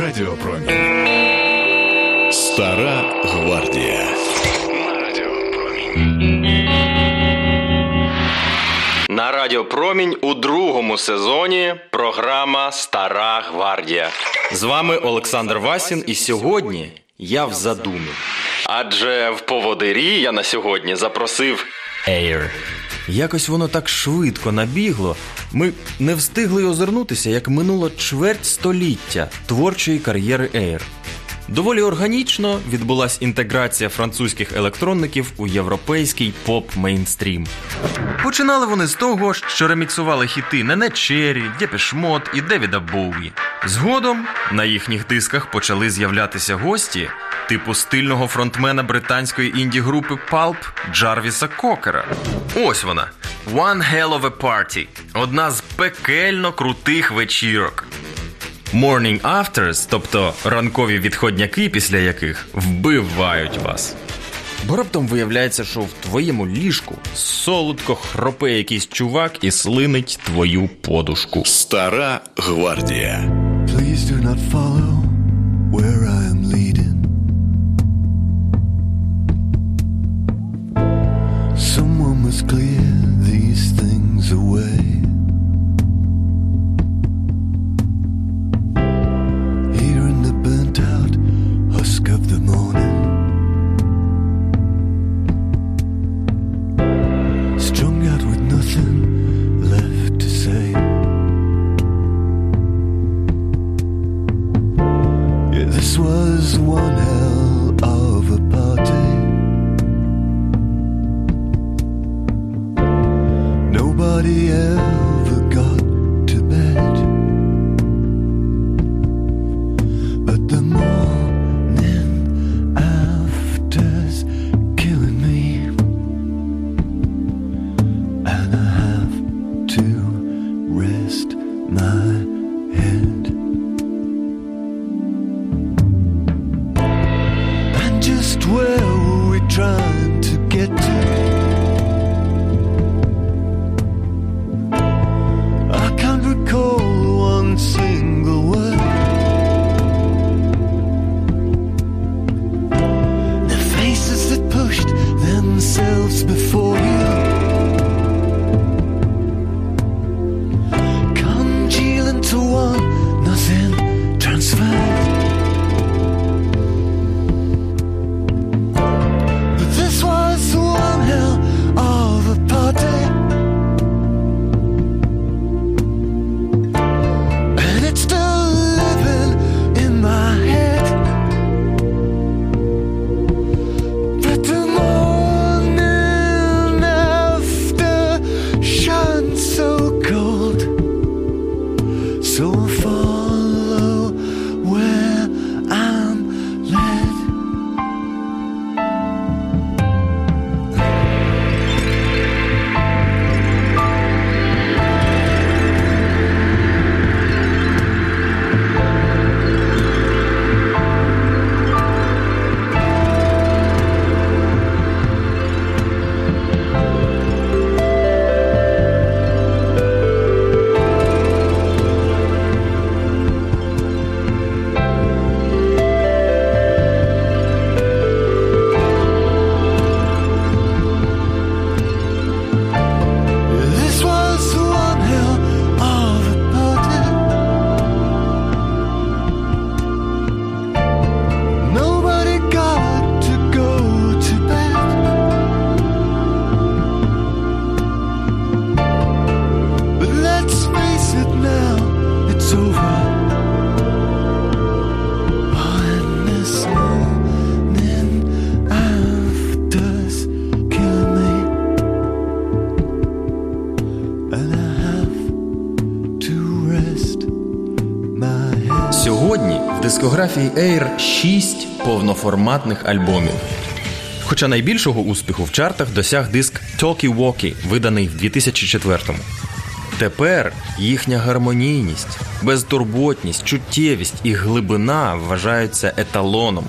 Радіопромінь. Стара гвардія. На радіопромінь. На Радіо Промінь у другому сезоні програма Стара Гвардія. З вами Олександр Васін, і сьогодні я в задумі. Адже в поводирі я на сьогодні запросив Air. Якось воно так швидко набігло. Ми не встигли озирнутися, як минуло чверть століття творчої кар'єри Air. Доволі органічно відбулася інтеграція французьких електронників у європейський поп-мейнстрім. Починали вони з того, що реміксували хіти Нене Черрі, Depeche Mode і Девіда Боуї. Згодом на їхніх дисках почали з'являтися гості, типу стильного фронтмена британської інді-групи Pulp Джарвіса Кокера. Ось вона One Hell of a Party одна з пекельно крутих вечірок. Morning Afters, тобто ранкові відходняки, після яких вбивають вас. Бо раптом виявляється, що в твоєму ліжку солодко хропе якийсь чувак і слинить твою подушку. Стара гвардія. Please do not follow where I somebody else дискографії Air 6 повноформатних альбомів. Хоча найбільшого успіху в чартах досяг диск Talkie Walkie, виданий в 2004-му. Тепер їхня гармонійність, безтурботність, чуттєвість і глибина вважаються еталоном.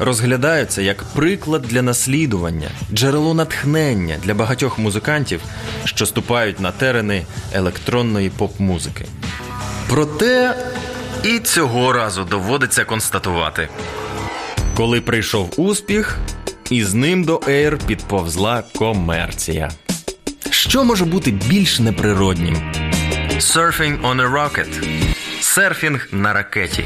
Розглядаються як приклад для наслідування, джерело натхнення для багатьох музикантів, що ступають на терени електронної поп-музики. Проте І цього разу доводиться констатувати. Коли прийшов успіх, і з ним до Air підповзла комерція. Що може бути більш неприроднім? Surfing on a rocket. Серфінг на ракеті.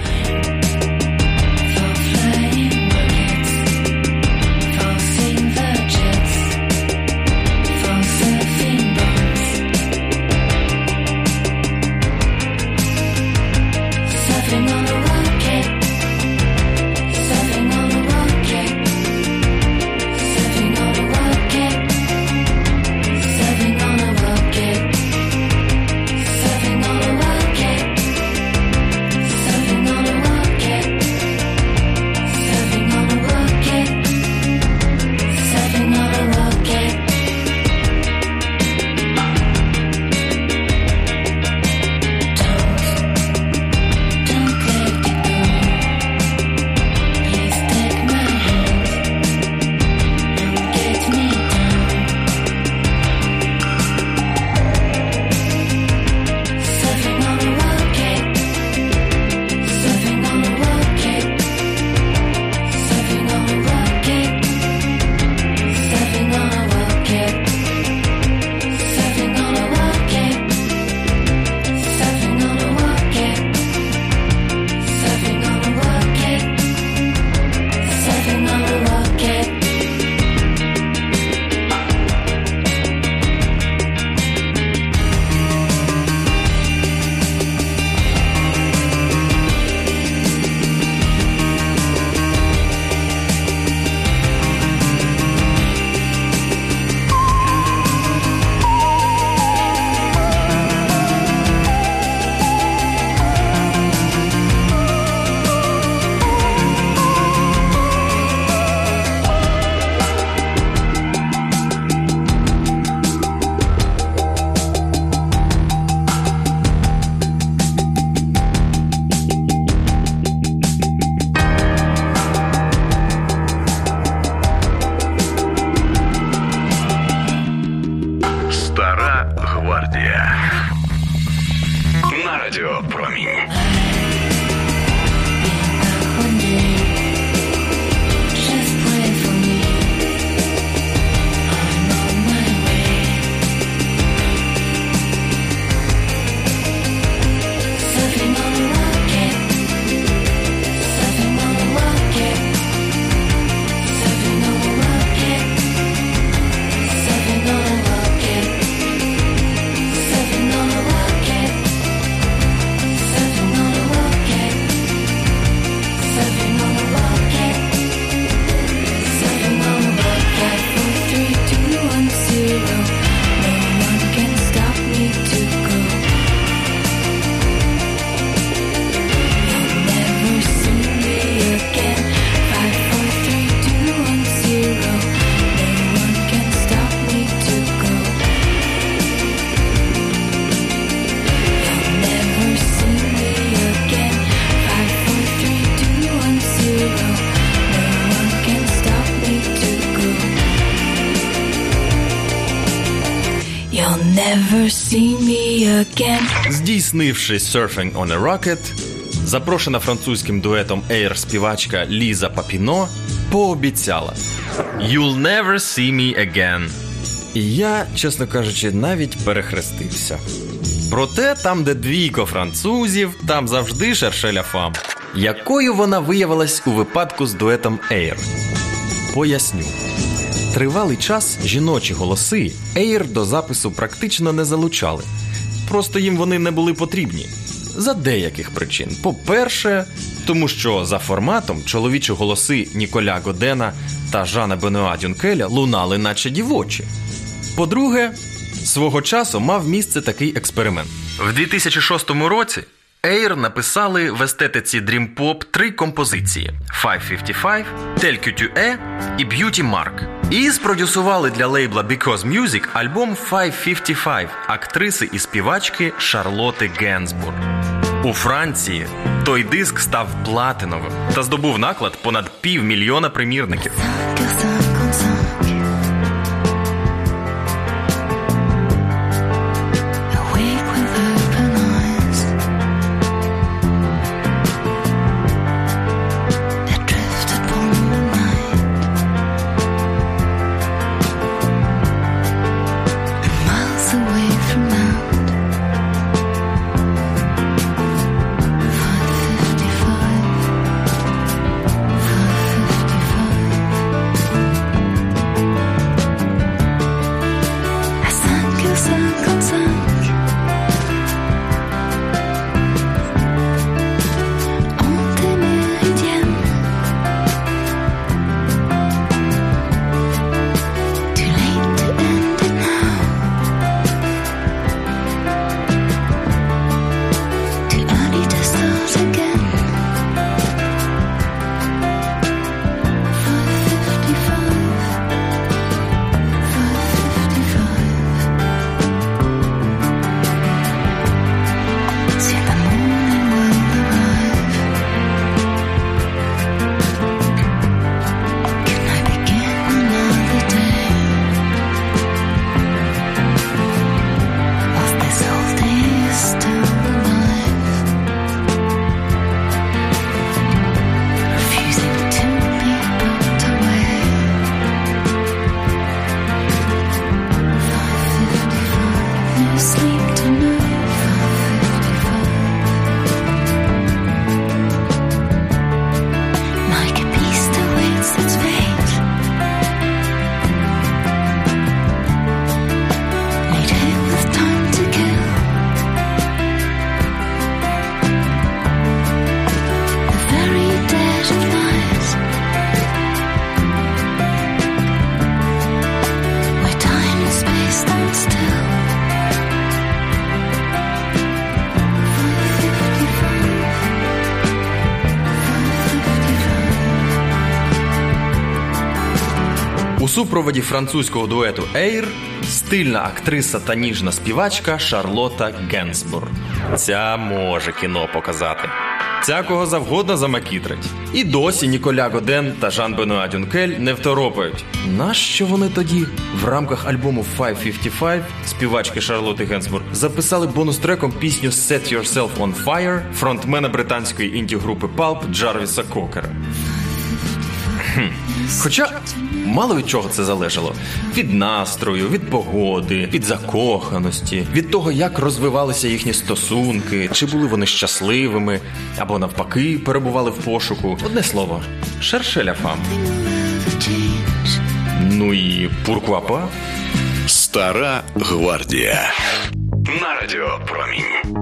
I Здійснивши Surfing on a Rocket, запрошена французьким дуетом Air співачка Ліза Папіно пообіцяла You'll never see me again. І я, чесно кажучи, навіть перехрестився. Проте, там, де двійко французів, там завжди шершеля фам. Якою вона виявилась у випадку з дуетом Air? Поясню. Тривалий час жіночі голоси Air до запису практично не залучали. Просто їм вони не були потрібні. За деяких причин. По-перше, тому що за форматом чоловічі голоси Ніколя Годена та Жана Бенуа Дюнкеля лунали, наче дівочі. По-друге, свого часу мав місце такий експеримент. В 2006 році Air написали в естетиці Dream Pop три композиції: 555, Tel QTE і Beauty Mark. І спродюсували для лейбла Because Music альбом 555 актриси і співачки Шарлоти Генсбург. У Франції той диск став платиновим та здобув наклад понад півмільйона примірників. супроводі французького дуету Ейр стильна актриса та ніжна співачка Шарлота Генсбур. Ця може кіно показати. Ця кого завгодно замакітрить. І досі Ніколя Годен та Жан Бенуа Дюнкель не второпають. Нащо вони тоді в рамках альбому 555 співачки Шарлоти Генсбур записали бонус треком пісню Set Yourself on Fire фронтмена британської інді-групи ПАЛП Джарвіса Кокера? Хоча мало від чого це залежало: від настрою, від погоди, від закоханості, від того, як розвивалися їхні стосунки, чи були вони щасливими, або навпаки, перебували в пошуку. Одне слово, шершеляфам. Ну і пурквапа. Стара гвардія. На радіопромінь.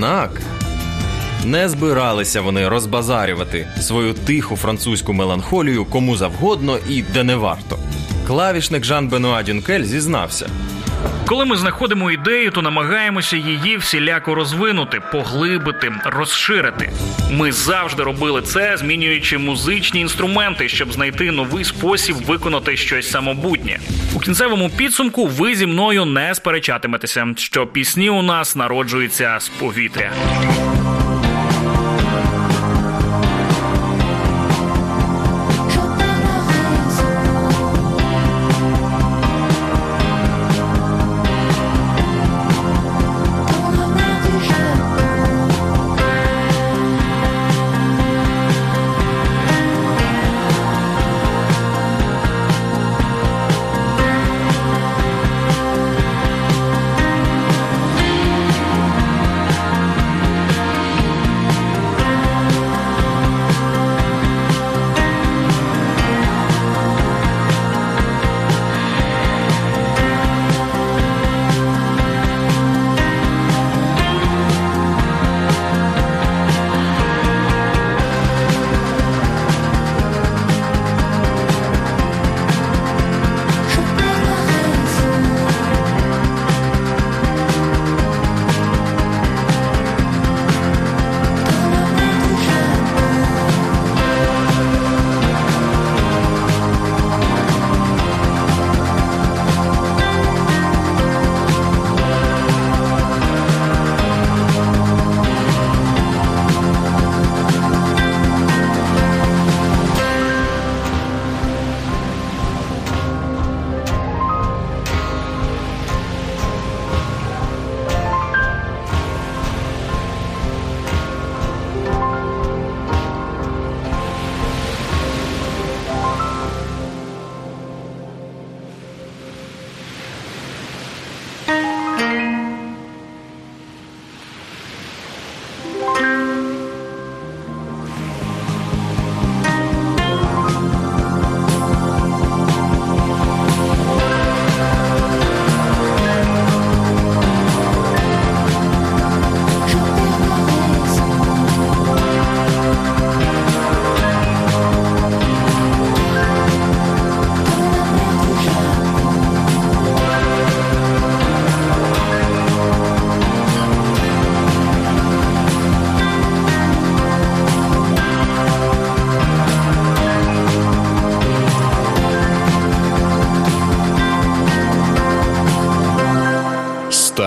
Однак не збиралися вони розбазарювати свою тиху французьку меланхолію кому завгодно і де не варто. Клавішник Жан Бенуа Дюнкель зізнався. Коли ми знаходимо ідею, то намагаємося її всіляко розвинути, поглибити, розширити. Ми завжди робили це, змінюючи музичні інструменти, щоб знайти новий спосіб виконати щось самобутнє. У кінцевому підсумку ви зі мною не сперечатиметеся, що пісні у нас народжуються з повітря.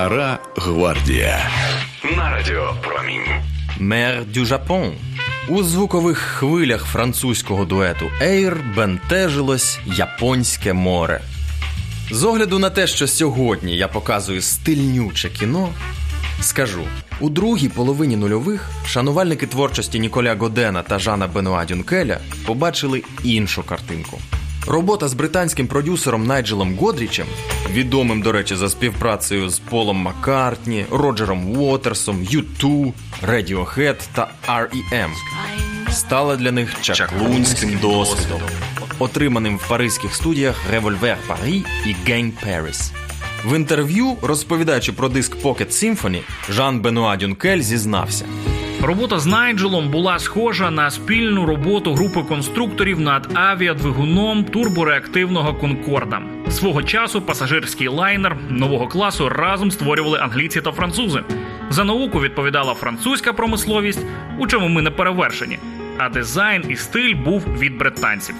Стара гвардія. На радіо Промінь. Мер дю Жапон. У звукових хвилях французького дуету Ейр бентежилось японське море. З огляду на те, що сьогодні я показую стильнюче кіно, скажу: у другій половині нульових шанувальники творчості Ніколя Годена та Жана Бенуа Дюнкеля побачили іншу картинку. Робота з британським продюсером Найджелом Годрічем, відомим, до речі, за співпрацею з Полом Маккартні, Роджером Уотерсом, U2, Radiohead та R.E.M., стала для них чаклунським досвідом, отриманим в паризьких студіях Revolver Paris і Gang Paris. В інтерв'ю, розповідаючи про диск Pocket Symphony, Жан Бенуа Дюнкель зізнався. Робота з Найджелом була схожа на спільну роботу групи конструкторів над авіадвигуном турбореактивного Конкорда. Свого часу пасажирський лайнер нового класу разом створювали англійці та французи. За науку відповідала французька промисловість, у чому ми не перевершені. А дизайн і стиль був від британців.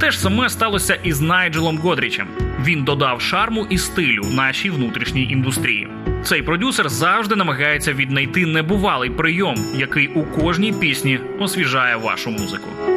Те ж саме сталося і з Найджелом Годрічем. Він додав шарму і стилю нашій внутрішній індустрії. Цей продюсер завжди намагається віднайти небувалий прийом, який у кожній пісні освіжає вашу музику.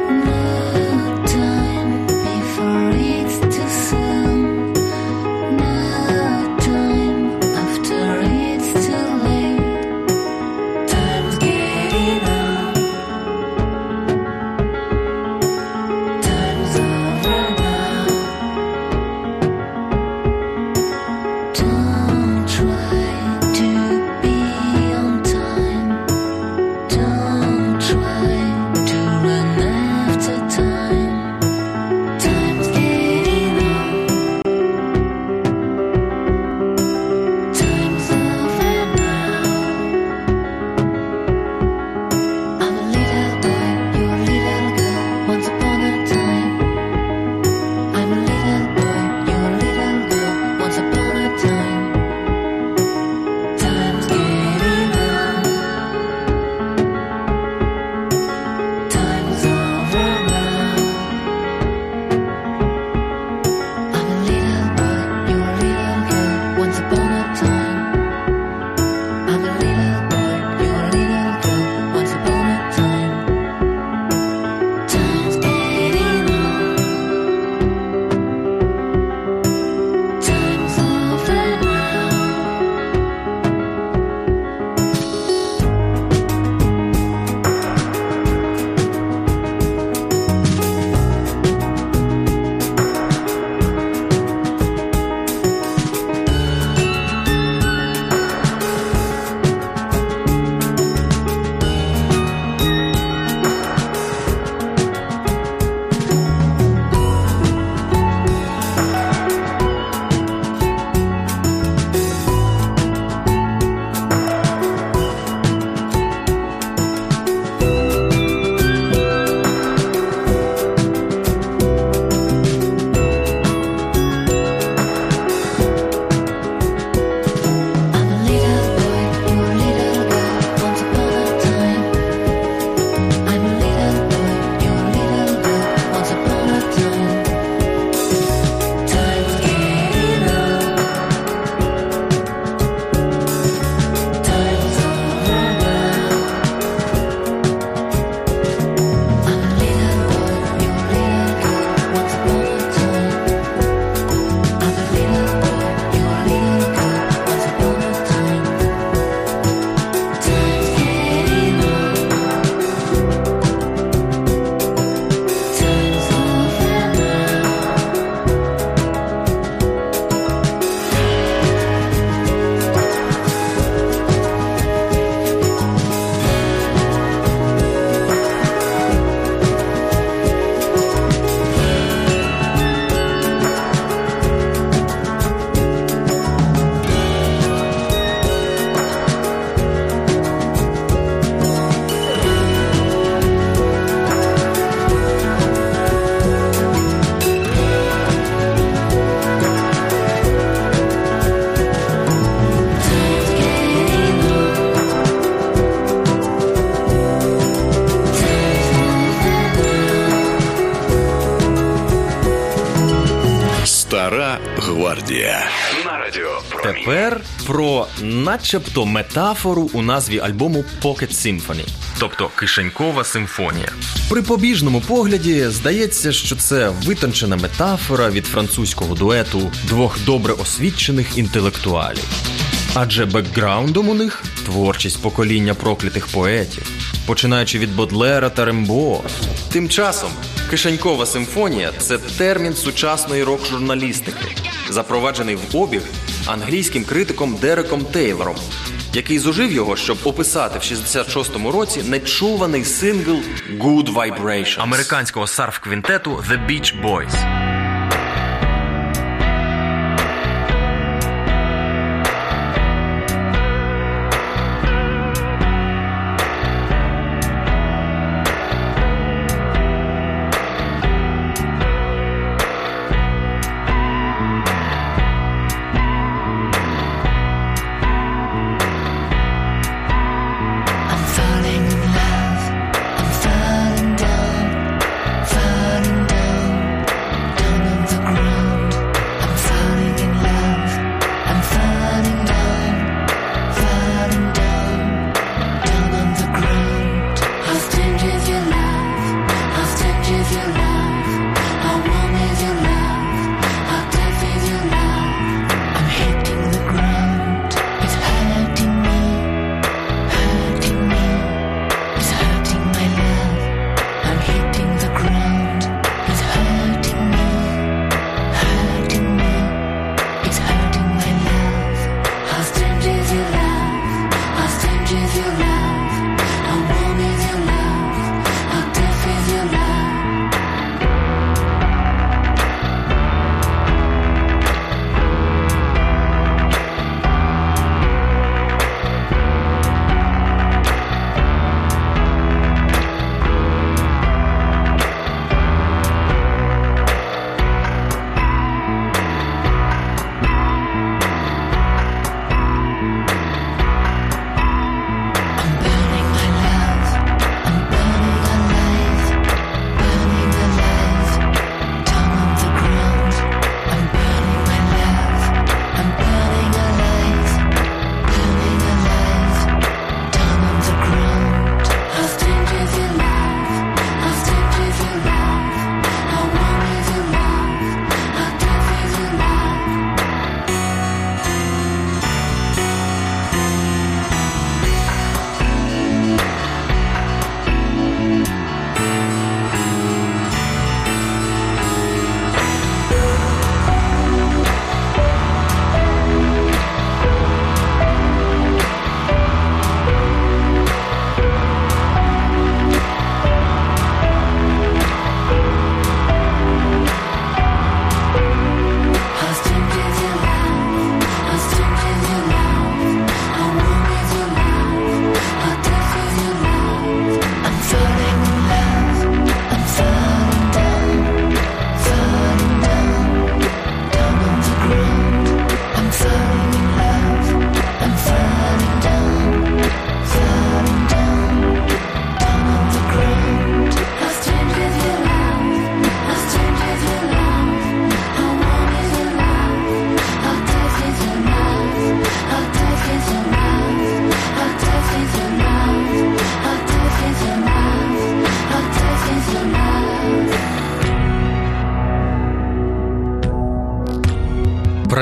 Начебто метафору у назві альбому Pocket Symphony, тобто кишенькова симфонія. При побіжному погляді здається, що це витончена метафора від французького дуету двох добре освічених інтелектуалів. Адже бекграундом у них творчість покоління проклятих поетів, починаючи від Бодлера та Рембо. Тим часом кишенькова симфонія це термін сучасної рок-журналістики, запроваджений в обіг англійським критиком Дереком Тейлором, який зужив його, щоб описати в 66-му році нечуваний сингл Good Vibrations американського сарф-квінтету The Beach Boys.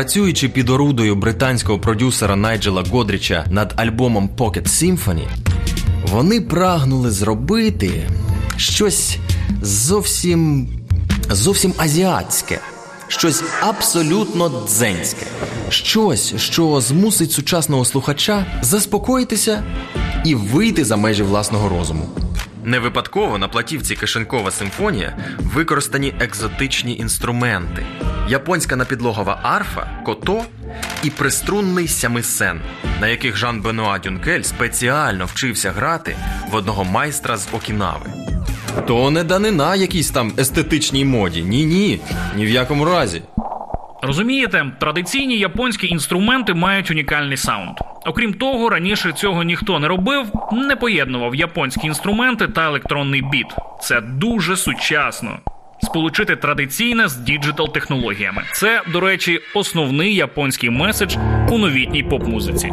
Працюючи під орудою британського продюсера Найджела Годріча над альбомом Pocket Symphony, вони прагнули зробити щось зовсім зовсім азіатське, щось абсолютно дзенське, щось, що змусить сучасного слухача заспокоїтися і вийти за межі власного розуму. Не випадково на платівці Кишенкова симфонія використані екзотичні інструменти: японська напідлогова арфа, кото і приструнний сямисен, на яких Жан Бенуа Дюнкель спеціально вчився грати в одного майстра з Окінави. То не данина якійсь там естетичній моді. Ні, ні, ні в якому разі. Розумієте, традиційні японські інструменти мають унікальний саунд. Окрім того, раніше цього ніхто не робив, не поєднував японські інструменти та електронний біт. Це дуже сучасно. Сполучити традиційне з digital технологіями. Це, до речі, основний японський меседж у новітній поп-музиці.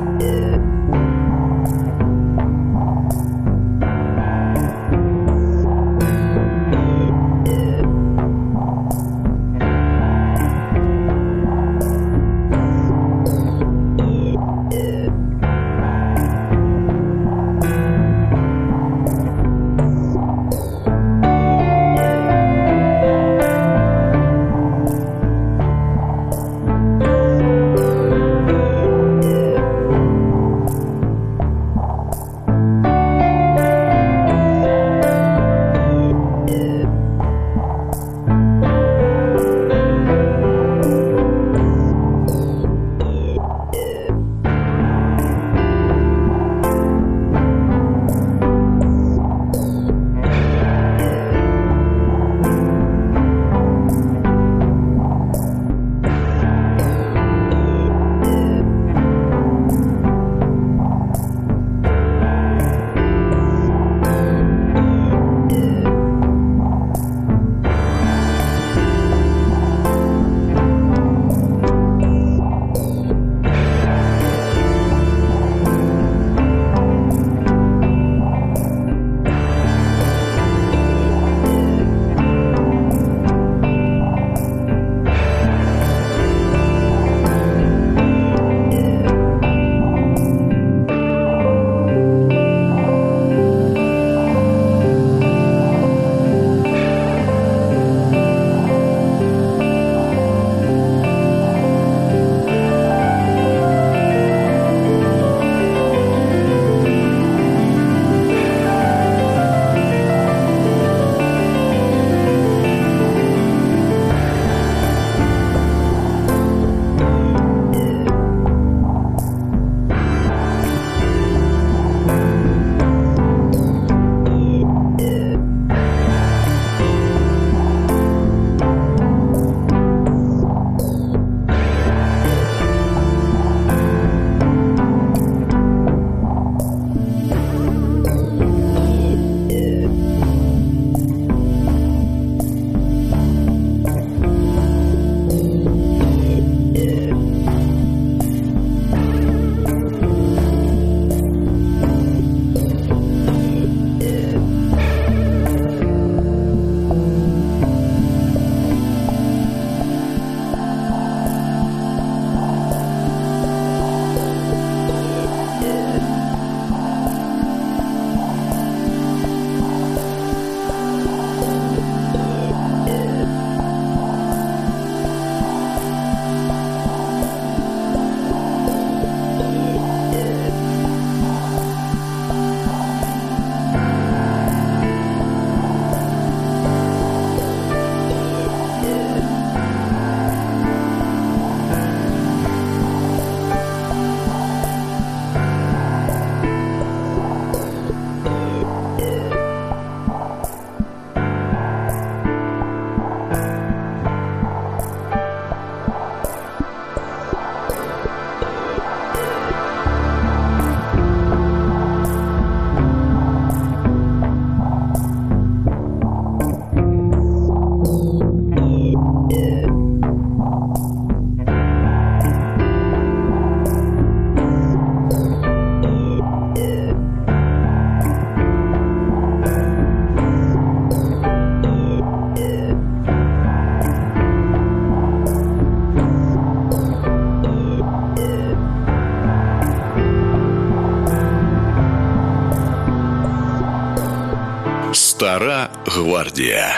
Стара гвардія.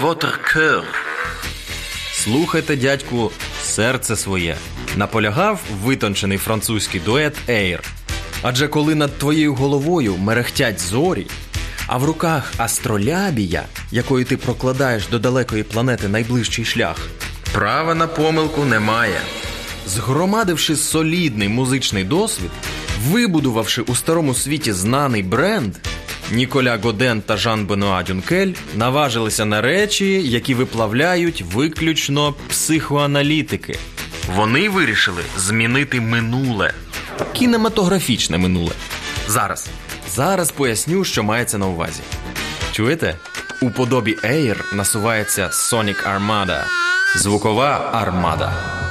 Votre cœur. Слухайте, дядьку, серце своє. Наполягав витончений французький дует Ейр. Адже коли над твоєю головою мерехтять зорі, а в руках астролябія, якою ти прокладаєш до далекої планети найближчий шлях, права на помилку немає. Згромадивши солідний музичний досвід, вибудувавши у старому світі знаний бренд, Ніколя Годен та Жан Бенуа Дюнкель наважилися на речі, які виплавляють виключно психоаналітики. Вони вирішили змінити минуле, кінематографічне минуле. Зараз. Зараз поясню, що мається на увазі. Чуєте? У подобі Air насувається Sonic Armada. Звукова армада.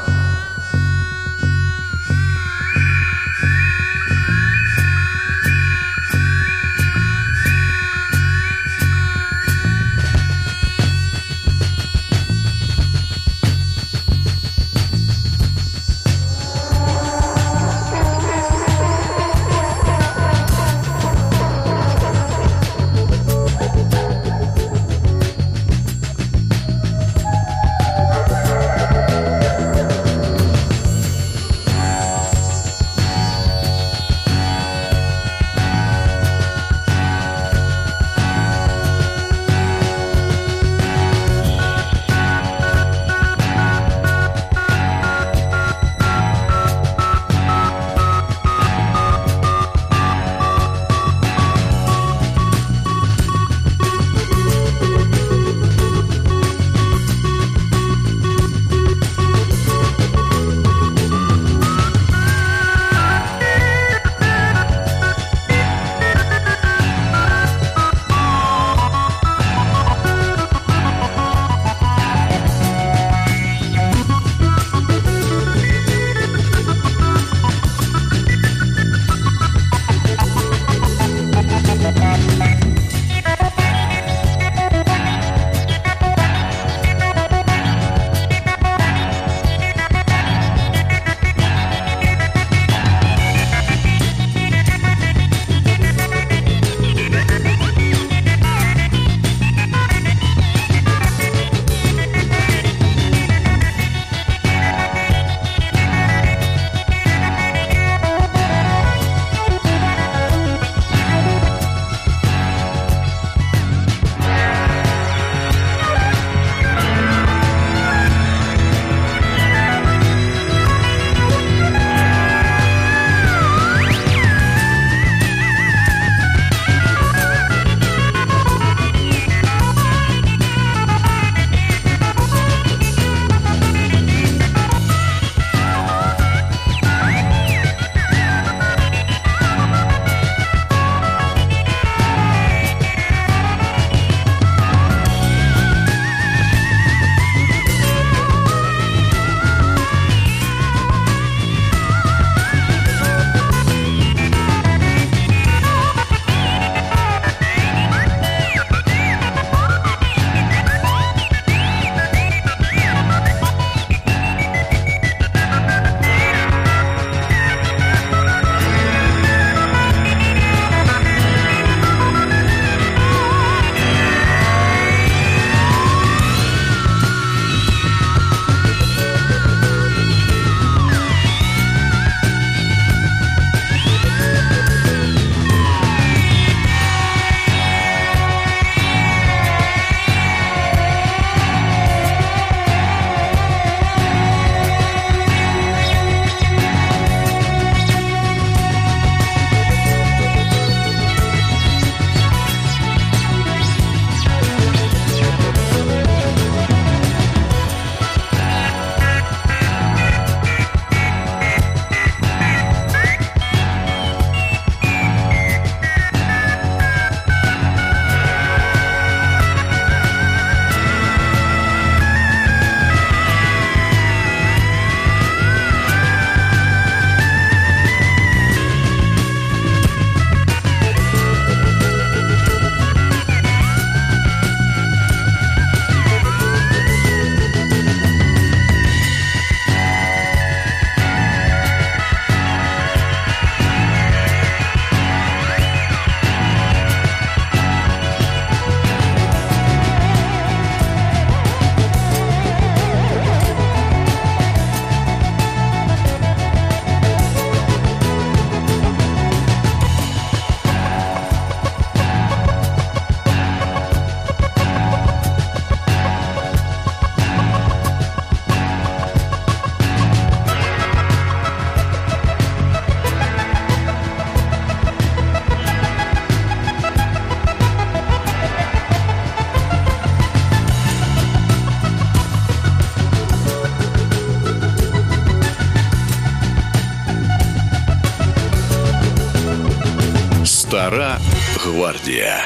Стара гвардія.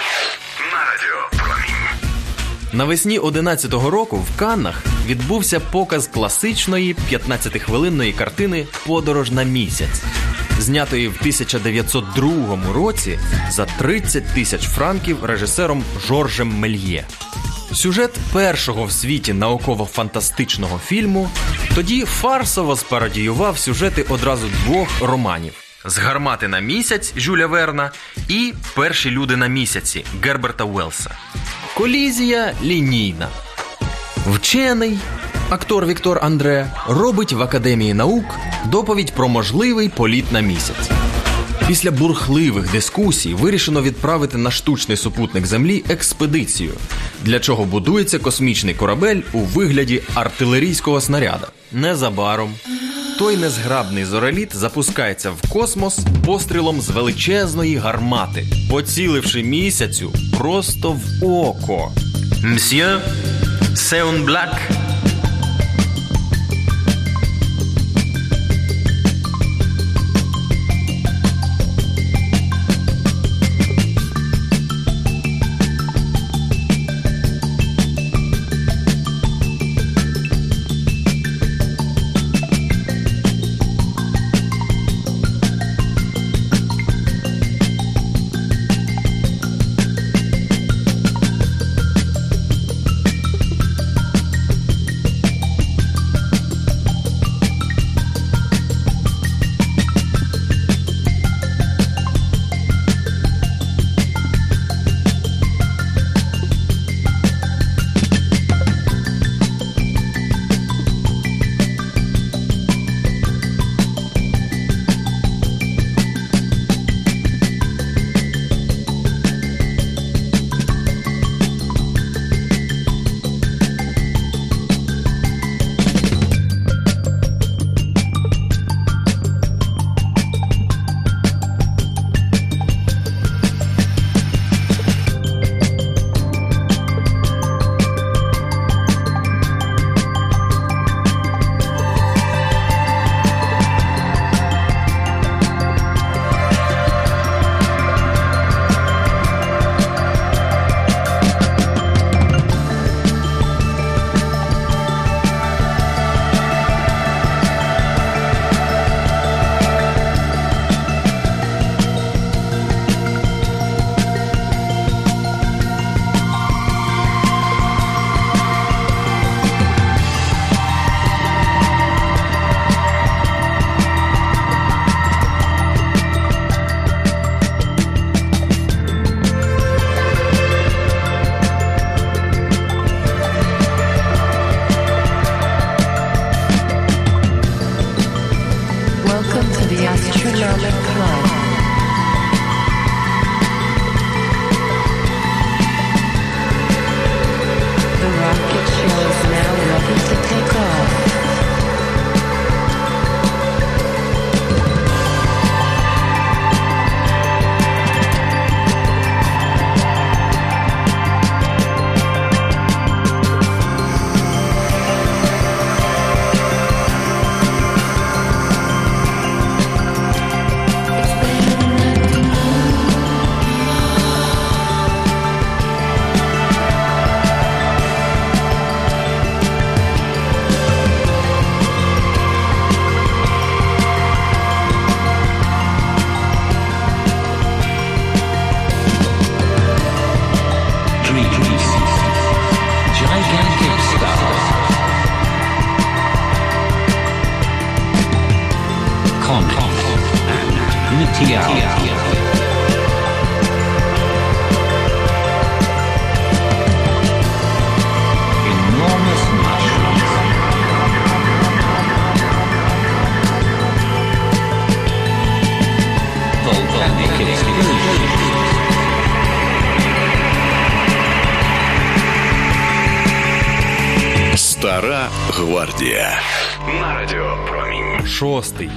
На Навесні 11-го року в Каннах відбувся показ класичної 15-хвилинної картини Подорож на місяць, знятої в 1902 році за 30 тисяч франків режисером Жоржем Мельє. Сюжет першого в світі науково-фантастичного фільму тоді фарсово спарадіював сюжети одразу двох романів: з гармати на місяць Жюля Верна і Перші люди на місяці Герберта Уелса. Колізія лінійна. Вчений, актор Віктор Андре, робить в Академії наук доповідь про можливий політ на місяць. Після бурхливих дискусій вирішено відправити на штучний супутник Землі експедицію, для чого будується космічний корабель у вигляді артилерійського снаряда. Незабаром той незграбний зореліт запускається в космос пострілом з величезної гармати, поціливши місяцю просто в око. Мсьє, Сеон un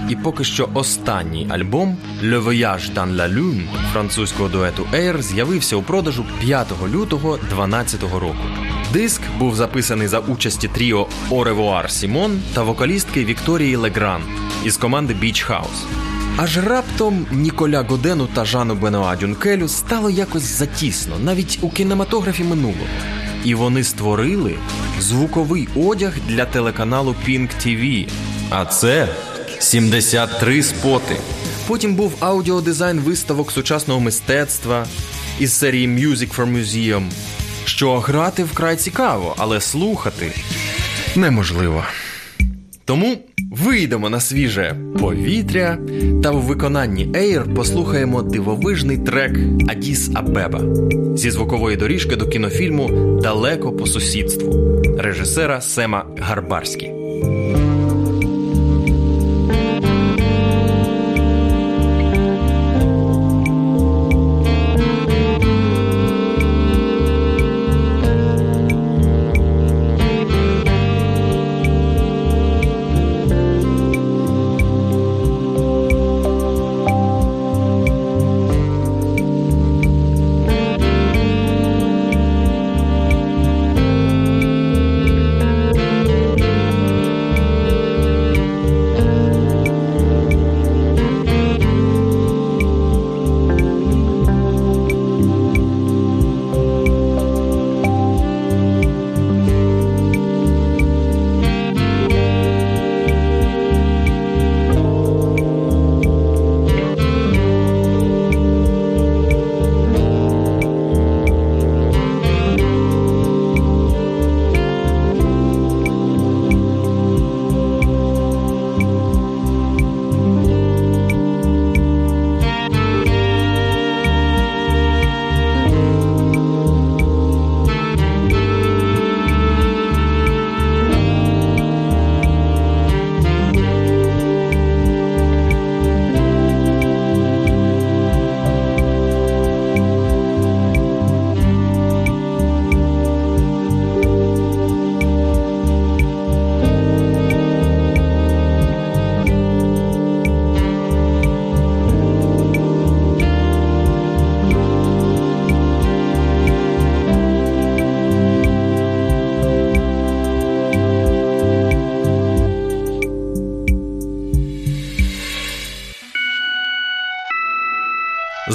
і поки що останній альбом Le Voyage dans la Lune французького дуету Air з'явився у продажу 5 лютого 2012 року. Диск був записаний за участі тріо Au Revoir Simone та вокалістки Вікторії Легран із команди Beach House. Аж раптом Ніколя Годену та Жану Бенуа Дюнкелю стало якось затісно, навіть у кінематографі минулого. І вони створили звуковий одяг для телеканалу Pink TV. А це 73 споти. Потім був аудіодизайн виставок сучасного мистецтва із серії Music for Museum, що грати вкрай цікаво, але слухати неможливо. Тому вийдемо на свіже повітря та у виконанні Air послухаємо дивовижний трек Адіс Абеба зі звукової доріжки до кінофільму Далеко по сусідству режисера Сема Гарбарські.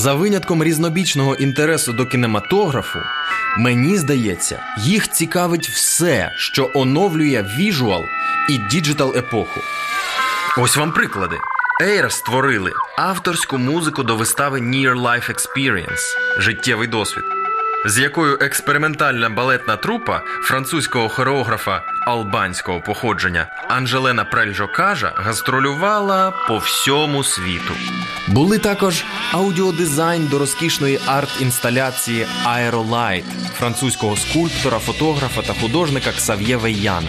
За винятком різнобічного інтересу до кінематографу, мені здається, їх цікавить все, що оновлює visual і digital епоху. Ось вам приклади. Air створили авторську музику до вистави Near Life Experience життєвий досвід, з якою експериментальна балетна трупа французького хореографа албанського походження Анжелена Прельжокажа гастролювала по всьому світу. Були також аудіодизайн до розкішної арт-інсталяції Aerolite французького скульптора, фотографа та художника Ксав'є Вейяна.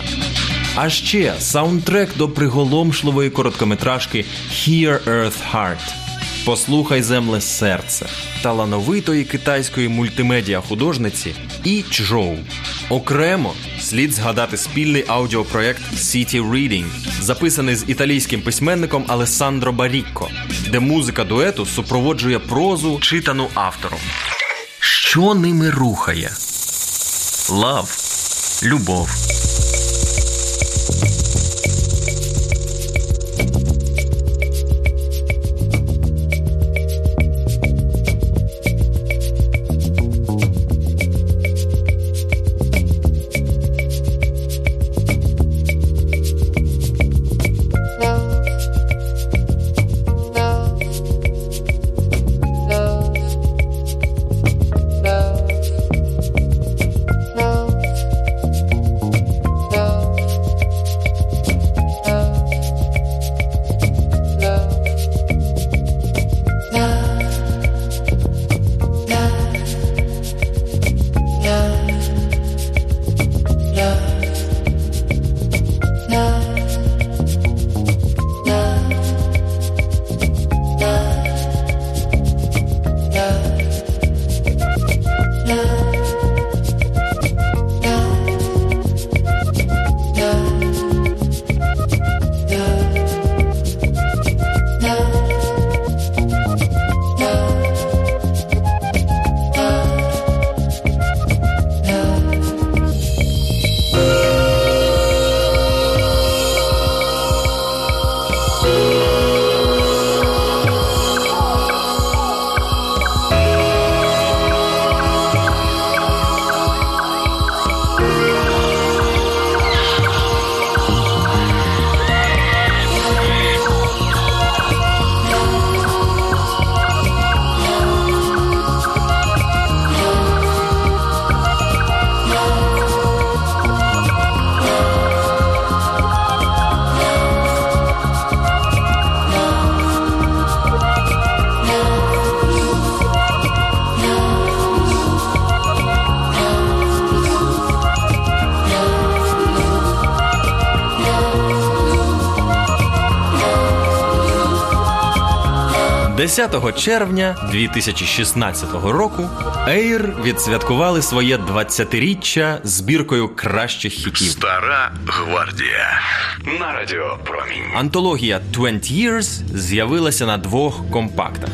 А ще саундтрек до приголомшливої короткометражки Hear Earth Heart Послухай земле серце талановитої китайської мультимедіа художниці І Чжоу. Окремо слід згадати спільний аудіопроект City Reading, записаний з італійським письменником Алессандро Барікко, де музика дуету супроводжує прозу, читану автором. Що ними рухає? Лав. Любов. 10 червня 2016 року Air відсвяткували своє 20-річчя збіркою кращих хітів. Стара гвардія. На радіо Промінь. Антологія 20 Years з'явилася на двох компактах.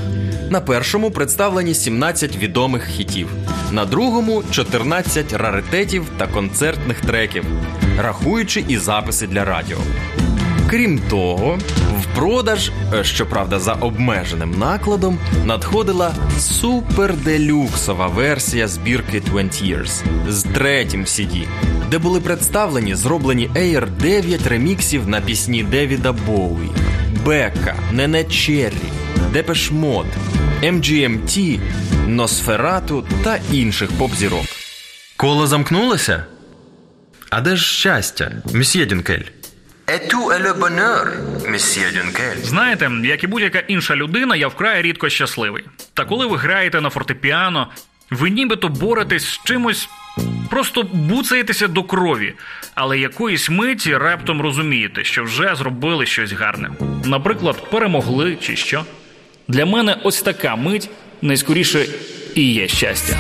На першому представлені 17 відомих хітів, на другому 14 раритетів та концертних треків, рахуючи і записи для радіо. Крім того, в продаж, е, щоправда, за обмеженим накладом, надходила суперделюксова версія збірки 20 Years з третім CD, де були представлені зроблені Air 9 реміксів на пісні Девіда Боуї, Бека, Нене Черрі, Депеш Мод, MGMT, Носферату та інших поп-зірок. Коло замкнулося? А де ж щастя, месьє Дюнкель? Знаєте, як і будь-яка інша людина, я вкрай рідко щасливий. Та коли ви граєте на фортепіано, ви нібито боретесь з чимось, просто буцаєтеся до крові, але якоїсь миті раптом розумієте, що вже зробили щось гарне. Наприклад, перемогли чи що. Для мене ось така мить найскоріше і є щастя.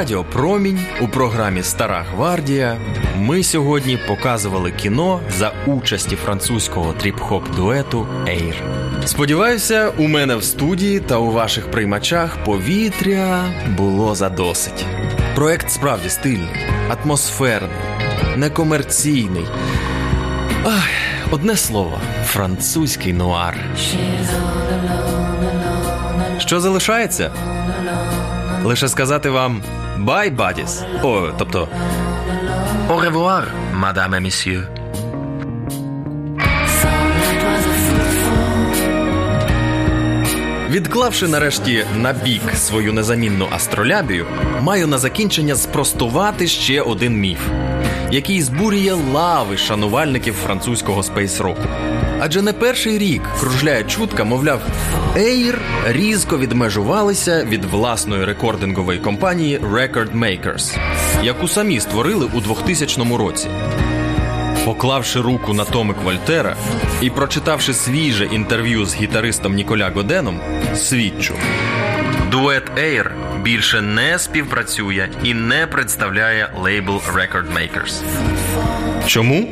Радіо Промінь у програмі Стара Гвардія ми сьогодні показували кіно за участі французького тріп-хоп дуету Air. Сподіваюся, у мене в студії та у ваших приймачах повітря було задосить. Проект справді стильний, атмосферний, некомерційний. Ах, одне слово французький нуар. Що залишається? Лише сказати вам bye, buddies. О, тобто au revoir, madame et monsieur. Відклавши нарешті на бік свою незамінну астролябію, маю на закінчення спростувати ще один міф, який збурює лави шанувальників французького спейс-року. Адже не перший рік кружляє чутка, мовляв, Air різко відмежувалися від власної рекордингової компанії Record Makers, яку самі створили у 2000 році. Поклавши руку на томик Вольтера і прочитавши свіже інтерв'ю з гітаристом Ніколя Годеном, свідчу. Дует Air більше не співпрацює і не представляє лейбл Record Makers. Чому?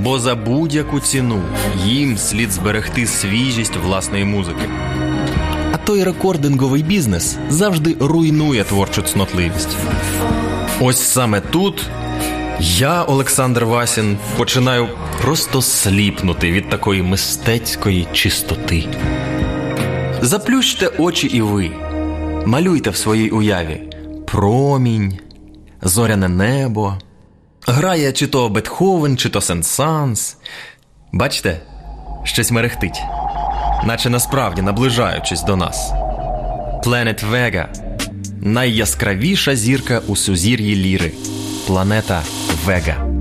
Бо за будь-яку ціну їм слід зберегти свіжість власної музики. А той рекординговий бізнес завжди руйнує творчу цнотливість. Ось саме тут я, Олександр Васін, починаю просто сліпнути від такої мистецької чистоти. Заплющте очі і ви, малюйте в своїй уяві промінь, зоряне небо, грає чи то Бетховен, чи то Сен-Санс. Бачите, щось мерехтить, наче насправді наближаючись до нас. Planet Vega – найяскравіша зірка у сузір'ї ліри. Планета Вега.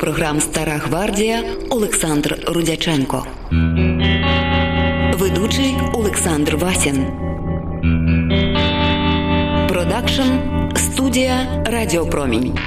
Програм Стара гвардія Олександр Рудяченко. Ведучий Олександр Васін. Продакшн студія Радіопромінь.